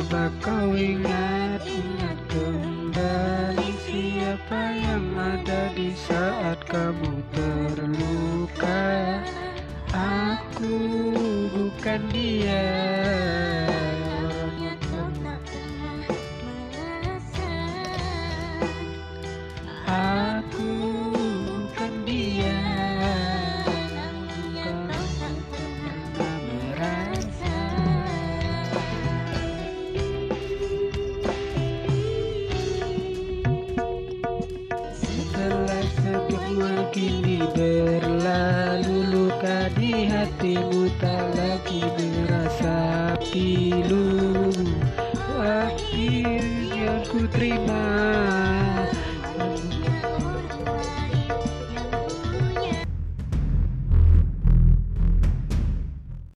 Coba kau ingat, ingat kembali. Siapa yang ada di saat kamu terluka? Aku bukan dia kini berlalu Luka di hatimu tak lagi merasa pilu. Akhirnya ku terima